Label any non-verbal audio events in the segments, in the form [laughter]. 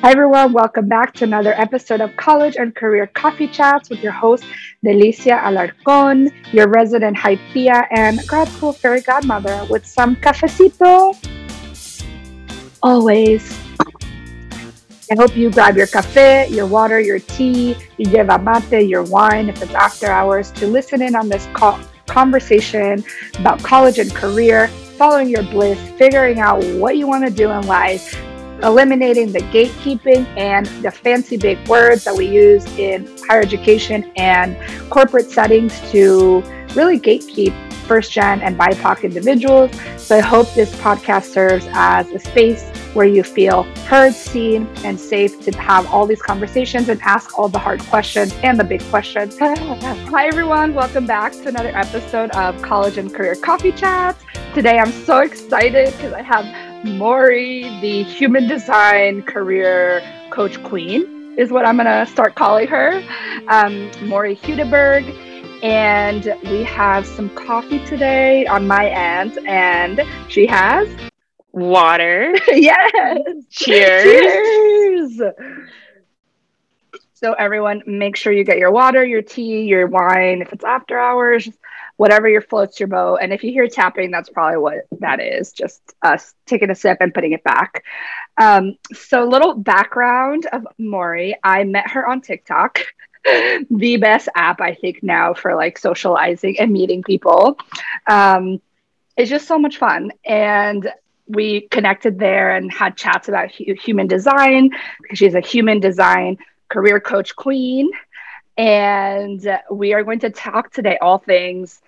Hi, everyone. Welcome back to another episode of College and Career Coffee Chats with your host, Delicia Alarcon, your resident hype tia and grad school fairy godmother with some cafecito. Always. I hope you grab your cafe, your water, your tea, your yerba mate, your wine if it's after hours to listen in on this co- conversation about college and career, following your bliss, figuring out what you want to do in life, eliminating the gatekeeping and the fancy big words that we use in higher education and corporate settings to really gatekeep first gen and BIPOC individuals. So I hope this podcast serves as a space where you feel heard, seen, and safe to have all these conversations and ask all the hard questions and the big questions. [laughs] Hi, everyone. Welcome back to another episode of College and Career Coffee Chats. Today, I'm so excited because I have Maury, the human design career coach queen, is what I'm going to start calling her. Um, Maury Hudeberg. And we have some coffee today on my end. And she has water. [laughs] yes. Cheers. Cheers. So, everyone, make sure you get your water, your tea, your wine. If it's after hours, whatever your floats your boat. And if you hear tapping, that's probably what that is just us taking a sip and putting it back. Um, so, a little background of Maury I met her on TikTok. [laughs] the best app I think now for like socializing and meeting people. Um, it's just so much fun. And we connected there and had chats about hu- human design because she's a human design career coach queen. And we are going to talk today all things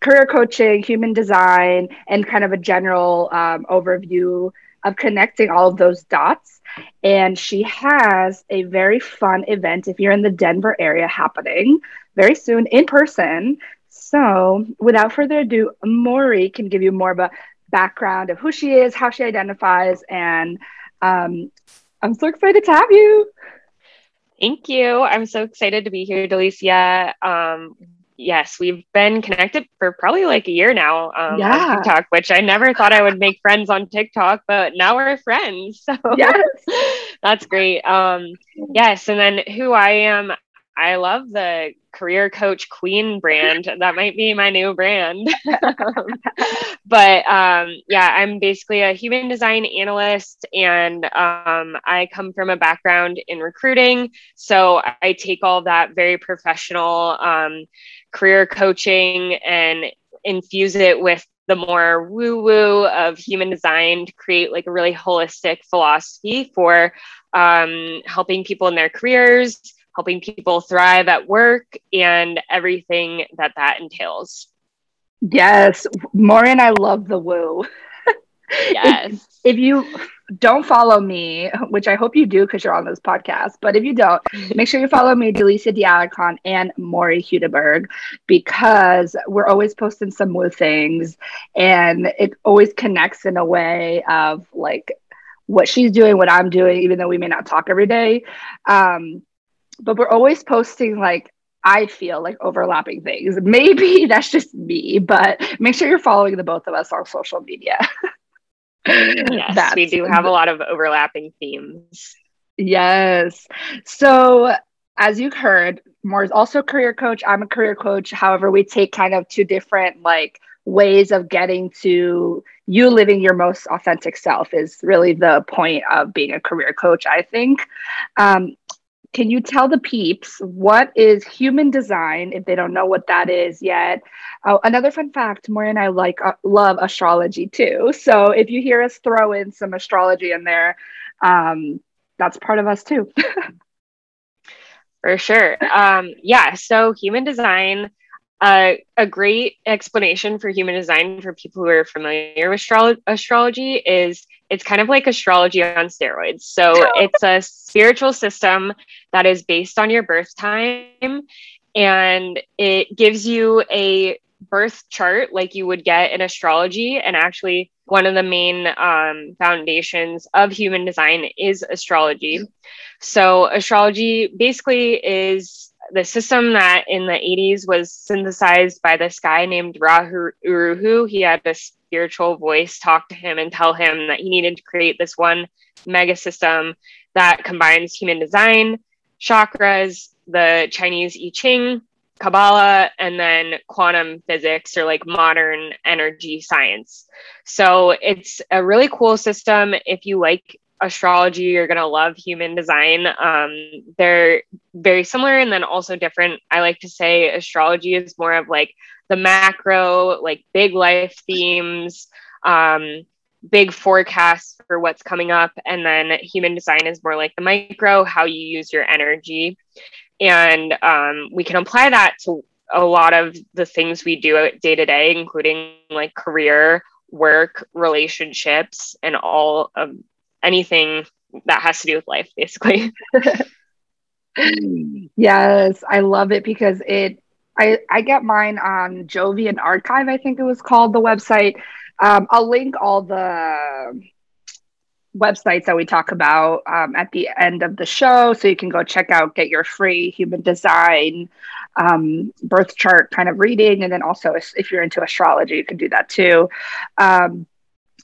career coaching, human design, and kind of a general um, overview of connecting all of those dots. And she has a very fun event if you're in the Denver area happening very soon in person. So, without further ado, Maury can give you more of a background of who she is, how she identifies, and um, I'm so excited to have you. Thank you. I'm so excited to be here, Delicia. Um, yes, we've been connected for probably like a year now um, yeah. on TikTok, which I never thought I would make friends on TikTok, but now we're friends. [laughs] So yes. [laughs] that's great. Um, yes, and then who I am, I love the career coach queen brand. That might be my new brand. [laughs] but um, yeah, I'm basically a human design analyst and um, I come from a background in recruiting. So I take all that very professional um, career coaching and infuse it with the more woo woo of human design to create like a really holistic philosophy for um, helping people in their careers helping people thrive at work and everything that that entails. Yes, Maureen, I love the woo. [laughs] Yes. if, if you don't follow me, which I hope you do because you're on this podcast, but if you don't, [laughs] make sure you follow me, Delicia Alarcon and Maury Hudeberg, because we're always posting some new things and it always connects in a way of like what she's doing, what I'm doing, even though we may not talk every day. Um, but we're always posting like I feel like overlapping things. [laughs] Maybe that's just me, but make sure you're following the both of us on social media. [laughs] yes, that's, we do have a lot of overlapping themes. Yes. So, as you heard, Moore is also a career coach. I'm a career coach. However, we take kind of two different like ways of getting to you living your most authentic self is really the point of being a career coach, I think. Um, can you tell the peeps what is human design if they don't know what that is yet? Oh, another fun fact: Maureen and I like uh, love astrology too. So if you hear us throw in some astrology in there, um, that's part of us too. [laughs] For sure. Um, yeah. So human design. Uh, a great explanation for human design for people who are familiar with astro- astrology is it's kind of like astrology on steroids. So it's a spiritual system that is based on your birth time and it gives you a birth chart like you would get in astrology. And actually, one of the main um, foundations of human design is astrology. So, astrology basically is the system that in the 80s was synthesized by this guy named Ra Uru Hu. He had a spiritual voice talk to him and tell him that he needed to create this one mega system that combines human design, chakras, the Chinese I Ching, Kabbalah, and then quantum physics or like modern energy science. So it's a really cool system. If you like astrology, you're going to love human design. Um, they're very similar and then also different. I like to say astrology is more of like the macro, like big life themes, um, big forecasts for what's coming up. And then human design is more like the micro, how you use your energy. And um, we can apply that to a lot of the things we do day to day, including like career, work, relationships, and all of anything that has to do with life, basically. [laughs] yes, I love it because it. I, I get mine on Jovian Archive, I think it was called the website. Um, I'll link all the websites that we talk about um, at the end of the show. So you can go check out, get your free human design um, birth chart kind of reading. And then also, if you're into astrology, you can do that too. Um,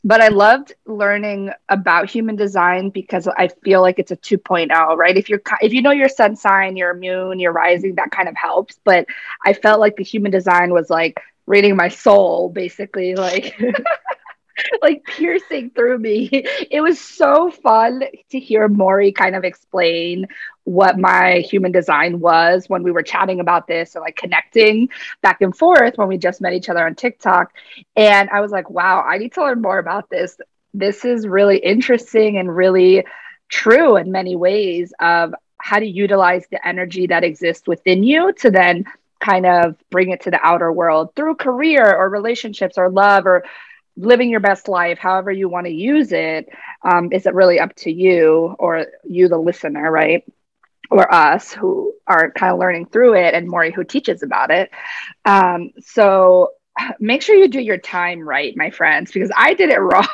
but I loved learning about human design because I feel like it's a 2.0, right? If you're if you know your sun sign, your moon, your rising, that kind of helps. But I felt like the human design was like reading my soul, basically, like [laughs] [laughs] like piercing through me. [laughs] It was so fun to hear Maury kind of explain what my human design was when we were chatting about this and like connecting back and forth when we just met each other on TikTok. And I was like, wow, I need to learn more about this. This is really interesting and really true in many ways of how to utilize the energy that exists within you to then kind of bring it to the outer world through career or relationships or love or living your best life, however you want to use it, um, is it really up to you or you, the listener, right? Or us who are kind of learning through it, and Maury who teaches about it. Um, so make sure you do your time right, my friends, because I did it [laughs] wrong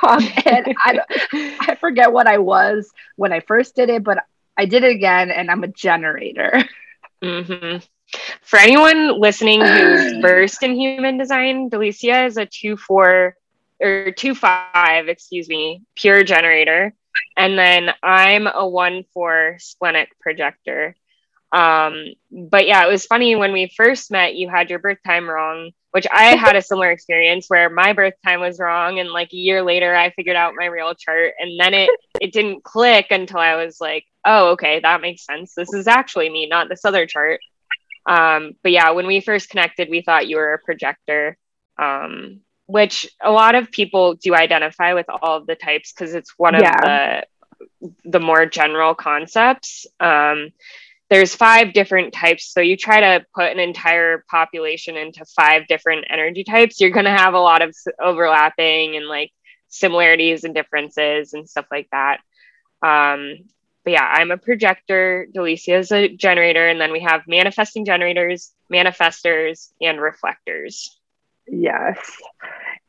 and I, [laughs] I forget what I was when I first did it, but I did it again and I'm a generator. Mm-hmm. For anyone listening who's [sighs] versed in human design, Delicia is a 2 4 or two five, excuse me, pure generator. And then I'm a one four splenic projector. Um, but yeah, it was funny when we first met, you had your birth time wrong, which I had a similar experience where my birth time was wrong. And like a year later, I figured out my real chart. And then it, it didn't click until I was like, oh, okay, that makes sense. This is actually me, not this other chart. Um, but yeah, when we first connected, we thought you were a projector. Um, which a lot of people do identify with all of the types because it's one of yeah. the the more general concepts. Um, there's five different types, so you try to put an entire population into five different energy types. You're going to have a lot of overlapping and like similarities and differences and stuff like that. Um, but yeah, I'm a projector. Delicia is a generator, and then we have manifesting generators, manifestors, and reflectors. Yes.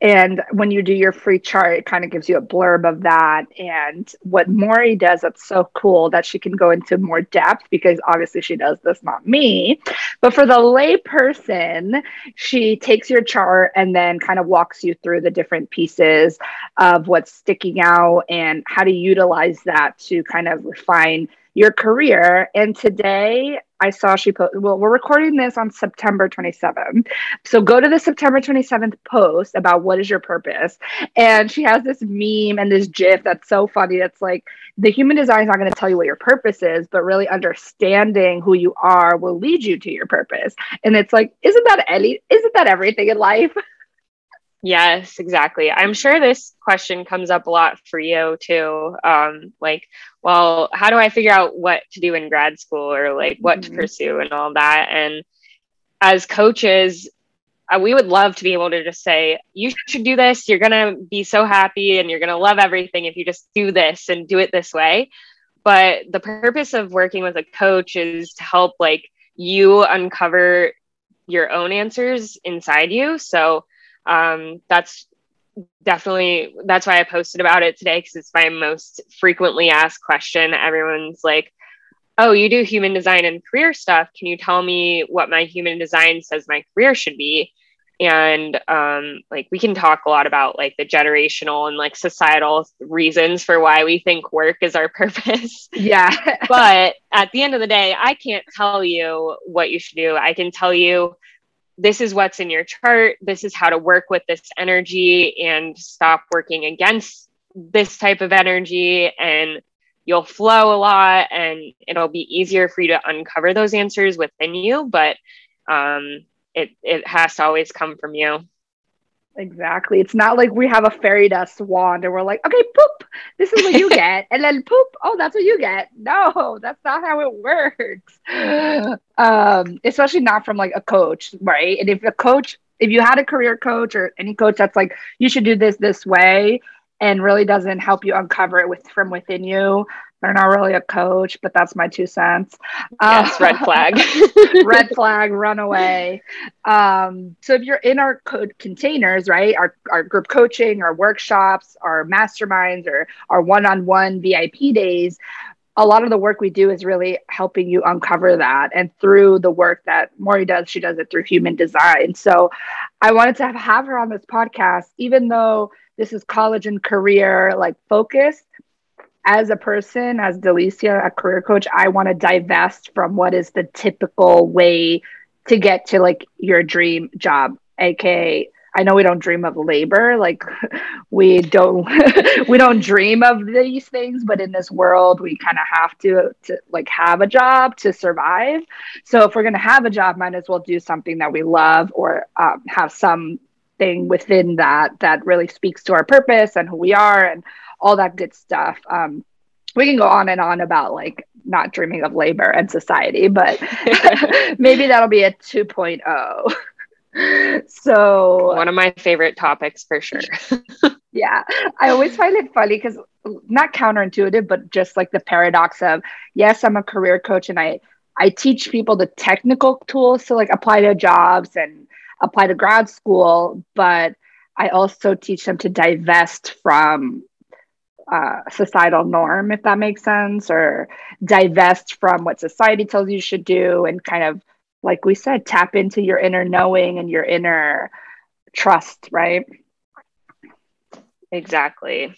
And when you do your free chart, it kind of gives you a blurb of that. And what Maury does that's so cool that she can go into more depth because obviously she does this, not me. But for the lay person, she takes your chart and then kind of walks you through the different pieces of what's sticking out and how to utilize that to kind of refine your career. And today I saw she put, well, we're recording this on September 27th. So go to the September 27th post about what is your purpose. And she has this meme and this GIF that's so funny. That's like, the human design is not going to tell you what your purpose is, but really understanding who you are will lead you to your purpose. And it's like, isn't that any, isn't that everything in life? [laughs] Yes, exactly. I'm sure this question comes up a lot for you too. Um, like, well, how do I figure out what to do in grad school or like what mm-hmm. to pursue and all that? And as coaches, uh, we would love to be able to just say, you should do this. You're going to be so happy and you're going to love everything if you just do this and do it this way. But the purpose of working with a coach is to help like you uncover your own answers inside you. So, um, that's definitely that's why I posted about it today because it's my most frequently asked question. Everyone's like, "Oh, you do human design and career stuff. Can you tell me what my human design says my career should be?" and um, like we can talk a lot about like the generational and like societal reasons for why we think work is our [laughs] purpose yeah but at the end of the day i can't tell you what you should do i can tell you this is what's in your chart. This is how to work with this energy and stop working against this type of energy and you'll flow a lot and it'll be easier for you to uncover those answers within you but um, it it has to always come from you. Exactly. It's not like we have a fairy dust wand and we're like okay poop this is what you [laughs] get. And then poop. Oh that's what you get. No that's not how it works. Um, especially not from like a coach right? And if a coach if you had a career coach or any coach that's like you should do this this way and really doesn't help you uncover it with from within you they're not really a coach, but that's my two cents. Yes, uh, red flag. [laughs] red [laughs] flag, run away. Um, so if you're in our code containers, right, our, our group coaching, our workshops, our masterminds, or our one-on-one VIP days, a lot of the work we do is really helping you uncover that. And through the work that Maury does, she does it through human design. So I wanted to have her on this podcast, even though this is college and career like focused as a person, as Delicia, a career coach, I want to divest from what is the typical way to get to like your dream job, aka I know we don't dream of labor, like [laughs] we don't [laughs] we don't dream of these things, but in this world we kind of have to to like have a job to survive. So if we're gonna have a job, might as well do something that we love or um, have something within that that really speaks to our purpose and who we are and all that good stuff. Um, we can go on and on about like not dreaming of labor and society, but [laughs] maybe that'll be a 2.0. so, one of my favorite topics for sure. [laughs] yeah, I always find it funny because not counterintuitive, but just like the paradox of yes, I'm a career coach and I I teach people the technical tools to like apply to jobs and apply to grad school, but I also teach them to divest from uh, societal norm, if that makes sense, or divest from what society tells you should do and kind of, like we said, tap into your inner knowing and your inner trust, right? Exactly.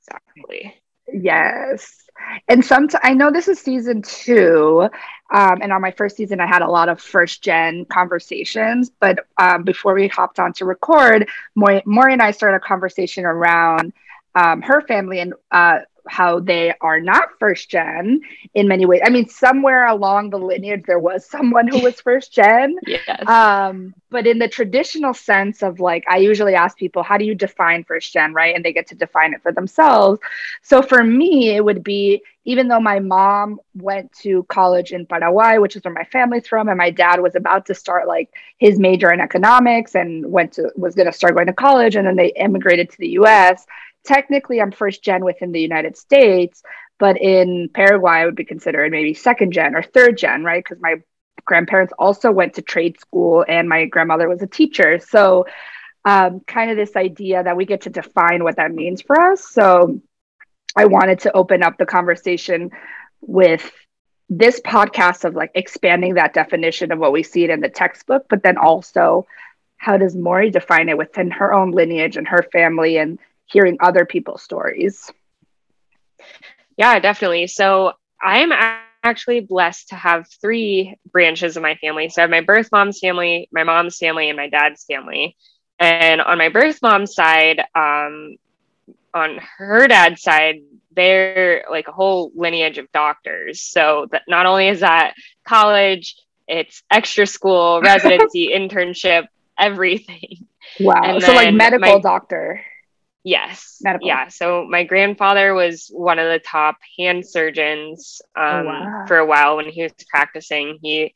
Exactly. Yes. And some, I know this is season two. Um, and on my first season, I had a lot of first gen conversations. But um, before we hopped on to record, Maury and I started a conversation around um, her family and uh, how they are not first gen in many ways. I mean, somewhere along the lineage, there was someone who was first gen. [laughs] yes. Um, but in the traditional sense of like, I usually ask people, how do you define first gen, right? And they get to define it for themselves. So for me, it would be even though my mom went to college in Paraguay, which is where my family's from, and my dad was about to start like his major in economics and went to was going to start going to college, and then they immigrated to the U.S technically I'm first gen within the United States, but in Paraguay I would be considered maybe second gen or third gen, right? Because my grandparents also went to trade school and my grandmother was a teacher. So um, kind of this idea that we get to define what that means for us. So I wanted to open up the conversation with this podcast of like expanding that definition of what we see it in the textbook, but then also how does Maury define it within her own lineage and her family and hearing other people's stories. Yeah, definitely. So I'm actually blessed to have three branches of my family. So I have my birth mom's family, my mom's family, and my dad's family. And on my birth mom's side, um, on her dad's side, they're like a whole lineage of doctors. So that not only is that college, it's extra school, [laughs] residency, internship, everything. Wow. And so like medical my, doctor. Yes. Medical. Yeah. So my grandfather was one of the top hand surgeons oh, um, oh, wow. for a while when he was practicing. He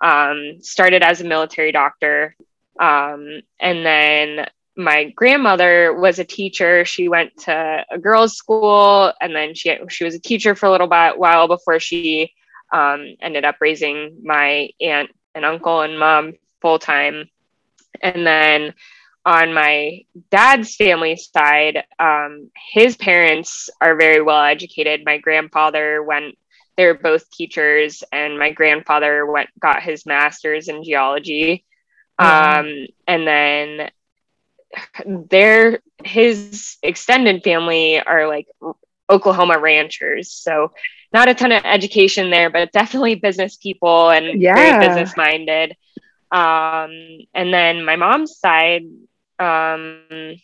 um, started as a military doctor. Um, and then my grandmother was a teacher. She went to a girls' school and then she, she was a teacher for a little bit, while before she um, ended up raising my aunt and uncle and mom full time. And then on my dad's family side, um, his parents are very well educated. My grandfather went; they were both teachers, and my grandfather went got his master's in geology. Um, and then their his extended family are like Oklahoma ranchers. So not a ton of education there, but definitely business people and yeah. very business minded. Um, and then my mom's side, um,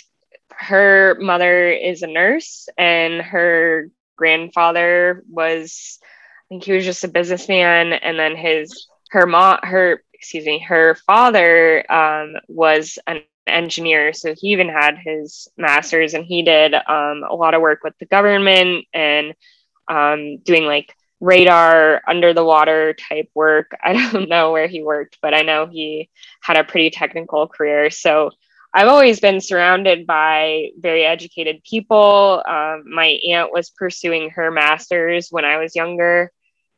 her mother is a nurse and her grandfather was, I think he was just a businessman. And then his, her mom, her, excuse me, her father um, was an engineer. So he even had his master's and he did um, a lot of work with the government and um, doing like radar under the water type work. [laughs] I don't know where he worked, but I know he had a pretty technical career. So I've always been surrounded by very educated people. Um, my aunt was pursuing her master's when I was younger.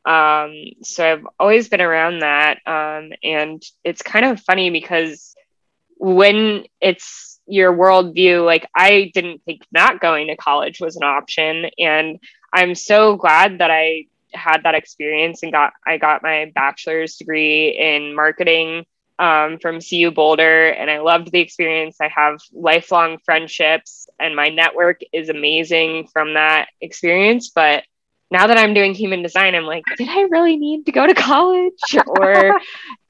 Um, so I've always been around that. Um, and it's kind of funny because when it's your worldview, like I didn't think not going to college was an option. And I'm so glad that I had that experience and got I got my bachelor's degree in marketing um, from CU Boulder, and I loved the experience. I have lifelong friendships, and my network is amazing from that experience. But now that I'm doing human design, I'm like, did I really need to go to [laughs] college? Or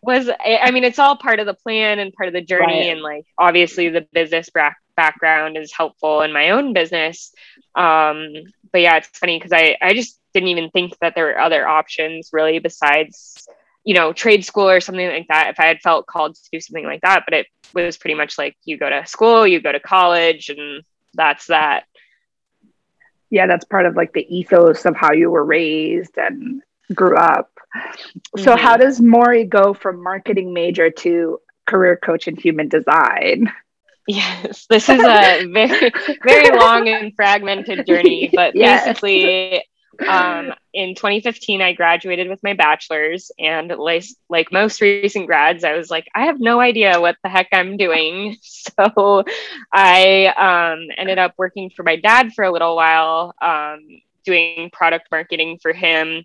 was I mean, it's all part of the plan and part of the journey, right. and like obviously the business bra- background is helpful in my own business. Um, but yeah, it's funny because I I just didn't even think that there were other options really besides you know trade school or something like that if i had felt called to do something like that but it was pretty much like you go to school you go to college and that's that yeah that's part of like the ethos of how you were raised and grew up mm-hmm. so how does maury go from marketing major to career coach in human design Yes, this is a very, very long and fragmented journey, but [laughs] yes. basically, um, in 2015, I graduated with my bachelor's, and like, like most recent grads, I was like, I have no idea what the heck I'm doing. [laughs] So I um, ended up working for my dad for a little while, um, doing product marketing for him.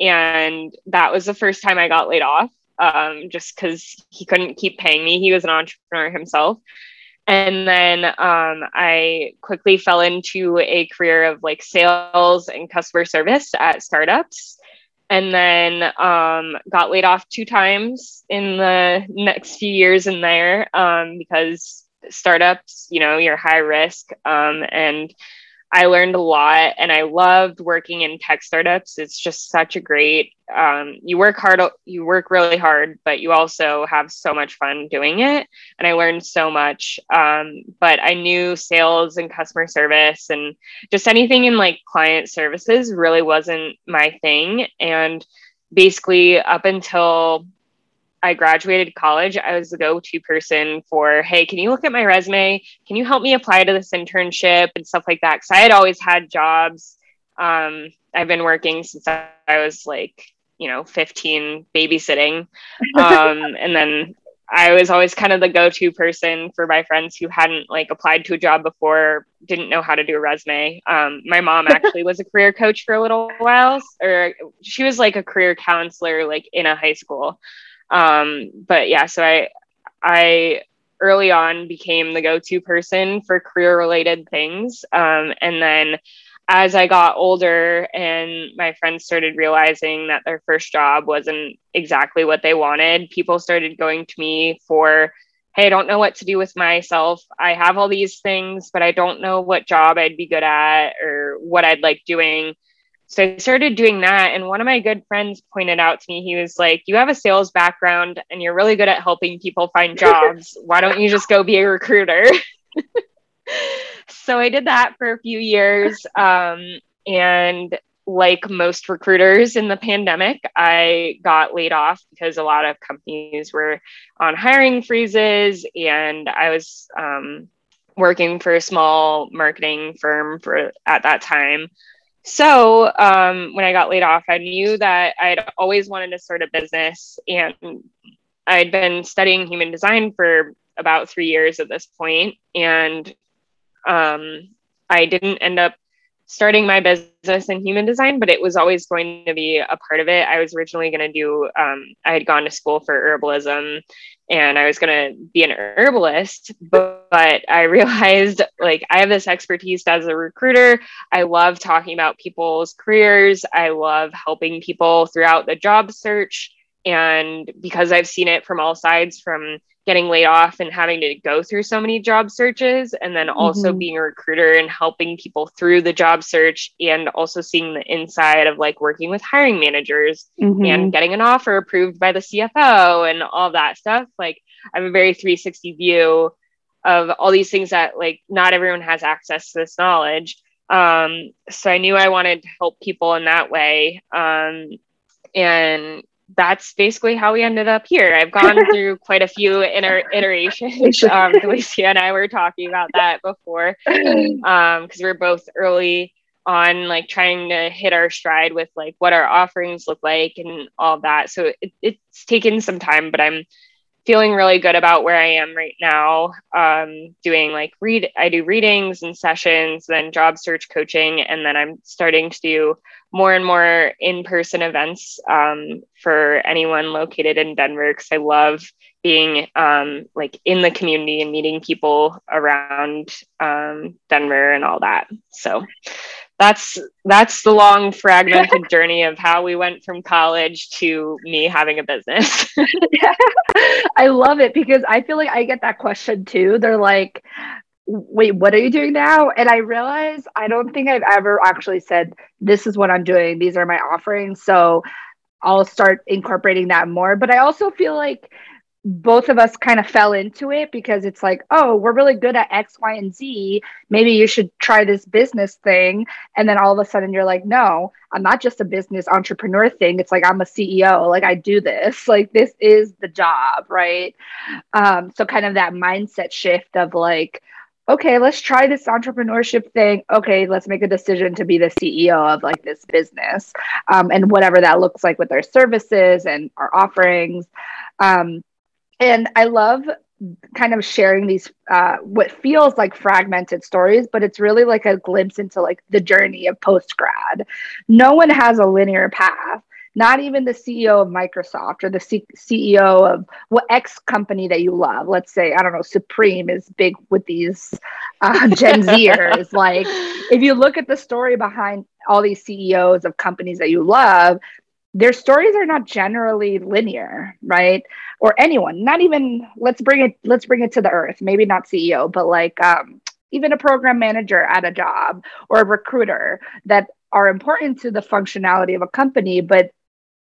And that was the first time I got laid off um, just because he couldn't keep paying me. He was an entrepreneur himself. And then um, I quickly fell into a career of like sales and customer service at startups. And then um, got laid off two times in the next few years in there um, because startups, you know, you're high risk. Um, and I learned a lot and I loved working in tech startups. It's just such a great, um, you work hard, you work really hard, but you also have so much fun doing it. And I learned so much. Um, but I knew sales and customer service and just anything in like client services really wasn't my thing. And basically, up until I graduated college, I was the go to person for, hey, can you look at my resume? Can you help me apply to this internship and stuff like that? Because I had always had jobs. Um, I've been working since I was like, you know, 15 babysitting. Um, [laughs] and then I was always kind of the go to person for my friends who hadn't like applied to a job before, didn't know how to do a resume. Um, my mom [laughs] actually was a career coach for a little while, or she was like a career counselor, like in a high school. Um, but yeah, so I I early on became the go-to person for career related things. Um, and then as I got older and my friends started realizing that their first job wasn't exactly what they wanted, people started going to me for, hey, I don't know what to do with myself. I have all these things, but I don't know what job I'd be good at or what I'd like doing. So I started doing that. And one of my good friends pointed out to me, he was like, You have a sales background and you're really good at helping people find [laughs] jobs. Why don't you just go be a recruiter? [laughs] so I did that for a few years. Um, and like most recruiters in the pandemic, I got laid off because a lot of companies were on hiring freezes. And I was um, working for a small marketing firm for at that time. So um, when I got laid off, I knew that I'd always wanted to start a business, and I'd been studying human design for about three years at this point, and um, I didn't end up starting my business in human design, but it was always going to be a part of it. I was originally going to do, um, I had gone to school for herbalism and I was going to be an herbalist, but, but I [laughs] realized like I have this expertise as a recruiter. I love talking about people's careers, I love helping people throughout the job search. And because I've seen it from all sides, from getting laid off and having to go through so many job searches and then also mm-hmm. being a recruiter and helping people through the job search and also seeing the inside of like working with hiring managers mm-hmm. and getting an offer approved by the CFO and all that stuff like I have a very 360 view of all these things that like not everyone has access to this knowledge um, so I knew I wanted to help people in that way um, and that's basically how we ended up here. I've gone [laughs] through quite a few inter- iterations. [laughs] Um, Delicia and I were talking about that before because um, we're both early on, like trying to hit our stride with like what our offerings look like and all that. So it, it's taken some time, but I'm feeling really good about where I am right now. Um, doing like read, I do readings and sessions, then job search coaching, and then I'm starting to do more and more in-person events um, for anyone located in Denver because I love being um, like in the community and meeting people around um, Denver and all that. So that's that's the long fragmented journey of how we went from college to me having a business. [laughs] I love it because I feel like I get that question too. They're like, wait, what are you doing now? And I realize I don't think I've ever actually said, this is what I'm doing. These are my offerings. So I'll start incorporating that more. But I also feel like both of us kind of fell into it because it's like, oh, we're really good at X, Y, and Z. Maybe you should try this business thing. And then all of a sudden you're like, no, I'm not just a business entrepreneur thing. It's like I'm a CEO. Like I do this. [laughs] Like this is the job, right? Um, so kind of that mindset shift of like, okay, let's try this entrepreneurship thing. Okay, let's make a decision to be the CEO of like this business um, and whatever that looks like with our services and our offerings. Um, and I love kind of sharing these uh, what feels like fragmented stories but it's really like a glimpse into like the journey of post grad no one has a linear path not even the CEO of Microsoft or the C- CEO of what X company that you love. Let's say, I don't know, Supreme is big with these uh, Gen [laughs] Zers. like, if you look at the story behind all these CEOs of companies that you love, their stories are not generally linear, right? Or anyone, not even let's bring it let's bring it to the earth. Maybe not CEO, but like um, even a program manager at a job or a recruiter that are important to the functionality of a company, but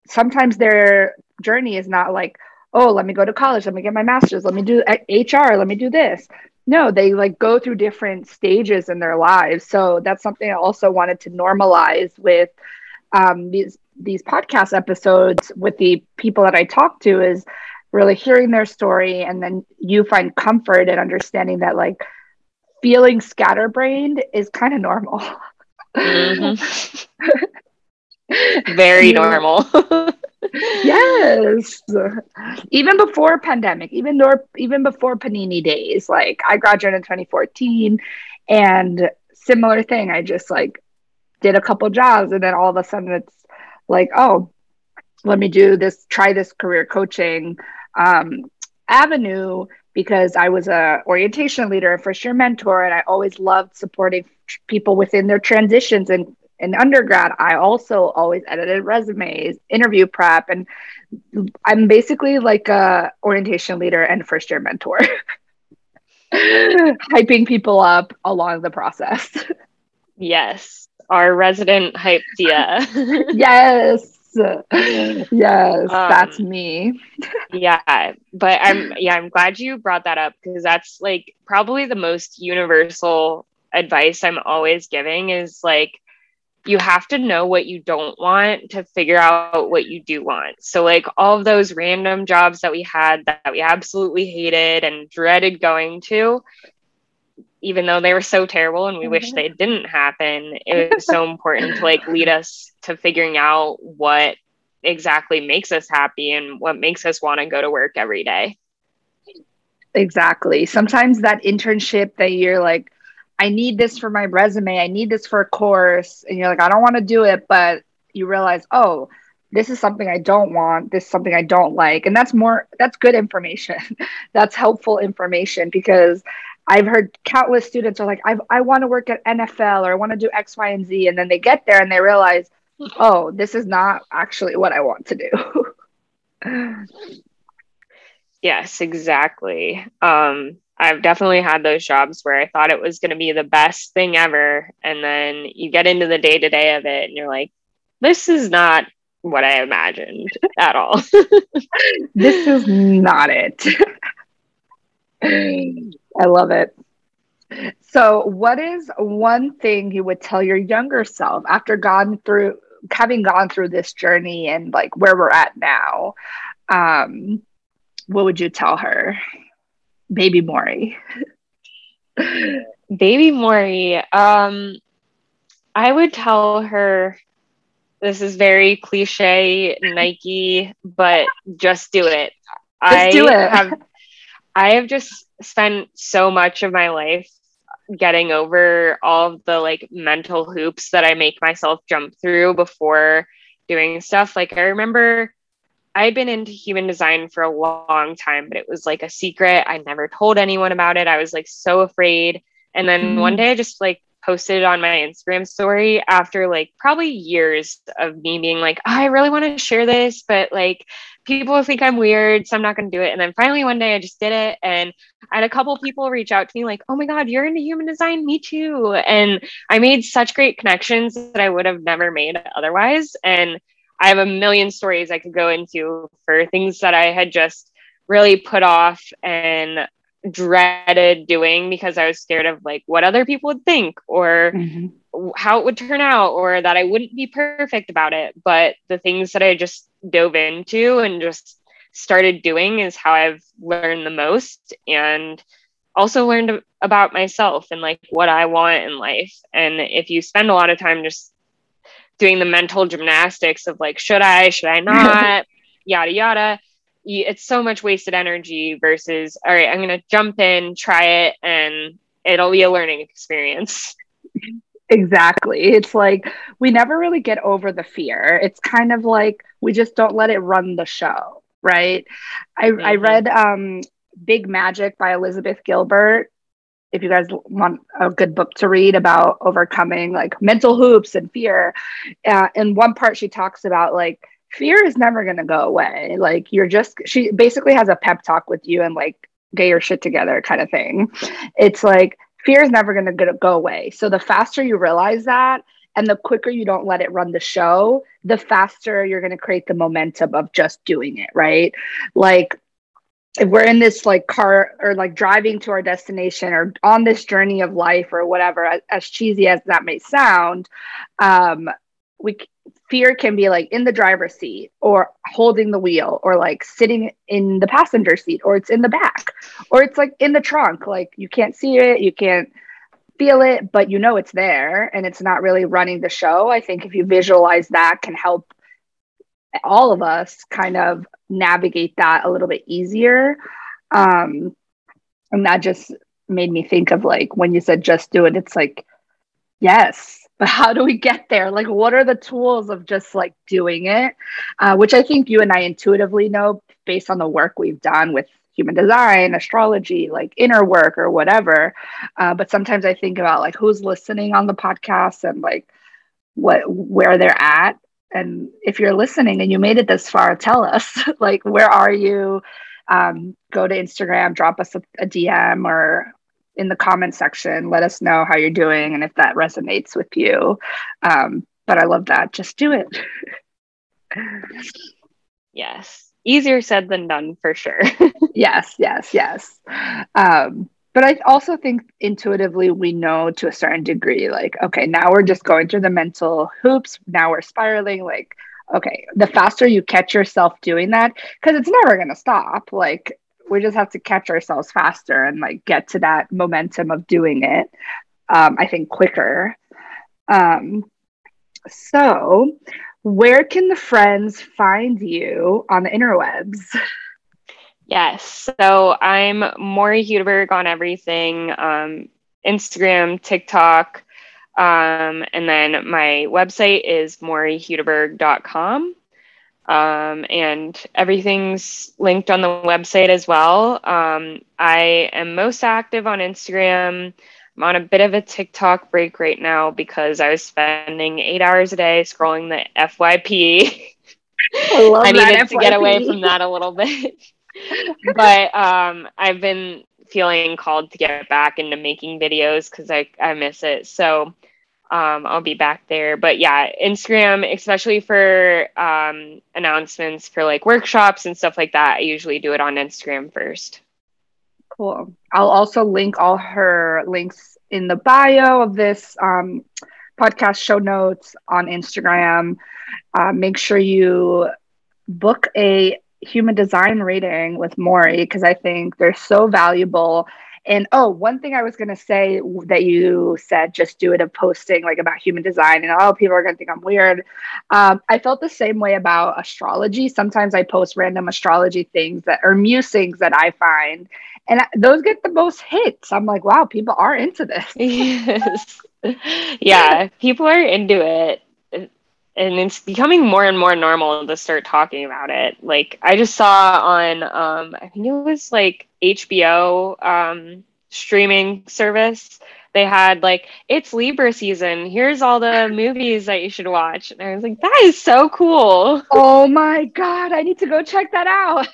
sometimes their journey is not like, oh, let me go to college, let me get my master's, let me do HR, let me do this. No, they like go through different stages in their lives. So that's something I also wanted to normalize with um, these these podcast episodes with the people that I talk to is really hearing their story and then you find comfort and understanding that like feeling scatterbrained is kind of normal. Mm-hmm. [laughs] Very [laughs] normal. yes. Even before pandemic, even though even before Panini days, like I graduated in 2014 and similar thing. I just like did a couple jobs and then all of a sudden it's like, oh, let me do this, try this career coaching um, avenue because I was a orientation leader and first year mentor, and I always loved supporting people within their transitions and in undergrad, I also always edited resumes, interview prep, and I'm basically like a orientation leader and first year mentor, [laughs] hyping people up along the process. [laughs] Yes, our resident hype tia. [laughs] yes. Yes, um, that's me. yeah, but I'm yeah, I'm glad you brought that up because that's like probably the most universal advice I'm always giving is like you have to know what you don't want to figure out what you do want. So, like all of those random jobs that we had that we absolutely hated and dreaded going to, even though they were so terrible and we mm-hmm. wish they didn't happen, it [laughs] was so important to like lead us to figuring out what exactly makes us happy and what makes us want to go to work every day. Exactly. Sometimes that internship that you're like, I need this for my resume. I need this for a course. And you're like, I don't want to do it. But you realize, oh, this is something I don't want. This is something I don't like. And that's more, that's good information. [laughs] that's helpful information because I've heard countless students are like, I, I want to work at NFL or I want to do X, Y, and Z. And then they get there and they realize, [laughs] oh, this is not actually what I want to do. [laughs] yes, exactly. Um, I've definitely had those jobs where I thought it was going to be the best thing ever. And then you get into the day to day of it and you're like, this is not what I imagined at all. [laughs] this is not it. I love it. So, what is one thing you would tell your younger self after gone through having gone through this journey and like where we're at now? Um, what would you tell her? Baby Maury. [laughs] Baby Maury. Um, I would tell her this is very cliche Nike, but just do it. Just I do it. have I have just spent so much of my life getting over all of the like mental hoops that I make myself jump through before doing stuff. Like I remember I'd been into human design for a long time, but it was like a secret. I never told anyone about it. I was like so afraid. And then mm. one day I just like posted it on my Instagram story after like probably years of me being like, oh, I really want to share this, but like people think I'm weird, so I'm not going to do it. And then finally one day I just did it. And I had a couple people reach out to me like, oh my God, you're into human design. Me too. And I made such great connections that I would have never made otherwise. And I have a million stories I could go into for things that I had just really put off and dreaded doing because I was scared of like what other people would think or mm-hmm. how it would turn out or that I wouldn't be perfect about it. But the things that I just dove into and just started doing is how I've learned the most and also learned about myself and like what I want in life. And if you spend a lot of time just doing the mental gymnastics of like, should I, should I [laughs] not, yada, yada, it's so much wasted energy versus, all right, I'm going to jump in, try it, and it'll be a learning experience. Exactly. It's like we never really get over the fear. It's kind of like we just don't let it run the show, right? I, mm-hmm. I read um, Big Magic by Elizabeth Gilbert. If you guys want a good book to read about overcoming like mental hoops and fear, uh, in one part she talks about like fear is never going to go away. Like you're just, she basically has a pep talk with you and like get your shit together kind of thing. It's like fear is never going to go away. So the faster you realize that and the quicker you don't let it run the show, the faster you're going to create the momentum of just doing it, right? Like if we're in this like car or like driving to our destination or on this journey of life or whatever as, as cheesy as that may sound um we fear can be like in the driver's seat or holding the wheel or like sitting in the passenger seat or it's in the back or it's like in the trunk. Like you can't see it you can't feel it but you know it's there and it's not really running the show. I think if you visualize that can help all of us kind of navigate that a little bit easier. Um and that just made me think of like when you said just do it it's like yes but how do we get there? Like what are the tools of just like doing it? Uh, which i think you and i intuitively know based on the work we've done with human design astrology like inner work or whatever. Uh, but sometimes i think about like who's listening on the podcast and like what where they're at. And if you're listening and you made it this far tell us. [laughs] Like where are you? Um, go to instagram drop us a, a dm or in the comment section. Let us know how you're doing and if that resonates with you. Um, but I love that. Just do it. yes. Easier said than done for sure. [laughs] yes, yes, yes. Um, but I also think intuitively we know to a certain degree, like, okay, now we're just going through the mental hoops. Now we're spiraling. Like, okay, the faster you catch yourself doing that, because it's never going to stop. Like, we just have to catch ourselves faster and like get to that momentum of doing it um, i think quicker. Um, so where can the friends find you on the interwebs? [laughs] Yes. So i'm maury hudeberg on everything um, Instagram, TikTok, um, and then my website is mauryhudeberg.com. Um, and everything's linked on the website as well. Um, I am most active on Instagram. I'm on a bit of a TikTok break right now because I was spending eight hours a day scrolling the FYP. I, [laughs] I needed FYP. to get away from that a little bit. [laughs] but um, I've been feeling called to get back into making videos because I, I miss it. So um, I'll be back there. But yeah, Instagram, especially for um, announcements for like workshops and stuff like that, I usually do it on Instagram first. Cool. I'll also link all her links in the bio of this um, podcast show notes on Instagram. Uh, make sure you book a human design reading with Maury because I think they're so valuable and oh, one thing I was going to say that you said, just do it of posting like about human design, and oh, people are going to think I'm weird. Um, I felt the same way about astrology. Sometimes I post random astrology things that are musings that I find, and those get the most hits. I'm like, wow, people are into this. [laughs] yes. [laughs] yeah, people are into it and it's becoming more and more normal to start talking about it. Like I just saw on um I think it was like HBO um streaming service they had like it's Libra season. Here's all the movies that you should watch. And I was like, that is so cool. Oh my god, I need to go check that out.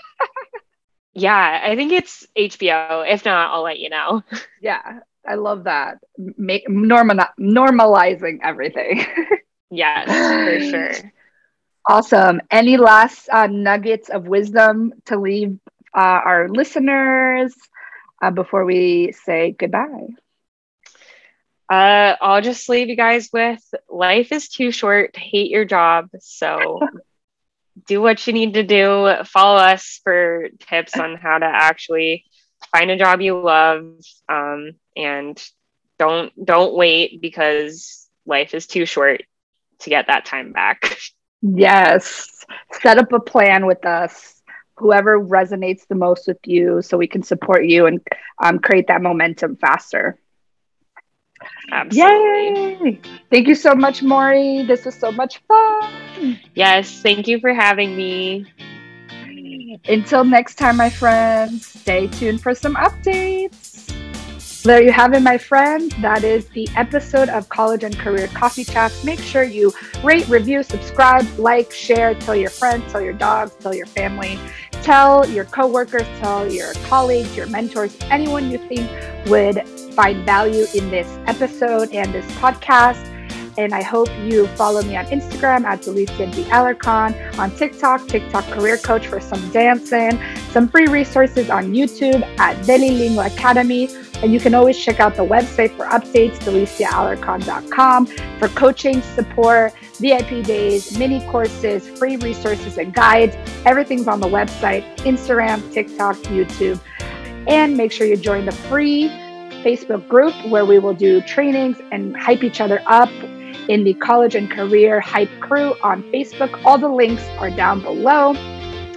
[laughs] yeah, I think it's HBO. If not, I'll let you know. [laughs] Yeah, I love that. Make normal normalizing everything. [laughs] Yes, for sure. [gasps] Awesome. Any last uh, nuggets of wisdom to leave uh, our listeners uh, before we say goodbye? Uh, I'll just leave you guys with life is too short to hate your job. So [laughs] do what you need to do. Follow us for tips on how to actually find a job you love. Um, and don't don't wait because life is too short to get that time back. Yes. Set up a plan with us, whoever resonates the most with you, so we can support you and um, create that momentum faster. Absolutely. Yay! Thank you so much, Maury. This was so much fun. Yes, thank you for having me. Until next time, my friends, stay tuned for some updates. There you have it, my friends. That is the episode of College and Career Coffee Chats. Make sure you rate, review, subscribe, like, share, tell your friends, tell your dogs, tell your family, tell your coworkers, tell your colleagues, your mentors, anyone you think would find value in this episode and this podcast. And I hope you follow me on Instagram at Delicia D. Alarcon, on TikTok, TikTok Career Coach for some dancing, some free resources on YouTube at Deli Lingua Academy. And you can always check out the website for updates, deliciaalarcon.com, for coaching, support, VIP days, mini courses, free resources, and guides. Everything's on the website, Instagram, TikTok, YouTube. And make sure you join the free Facebook group where we will do trainings and hype each other up in the College and Career Hype Crew on Facebook. All the links are down below.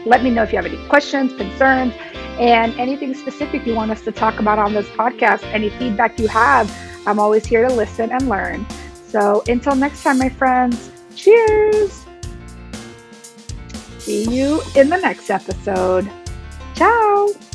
Let me know if you have any questions, concerns, and anything specific you want us to talk about on this podcast. Any feedback you have, I'm always here to listen and learn. So until next time, my friends, cheers. See you in the next episode. Ciao.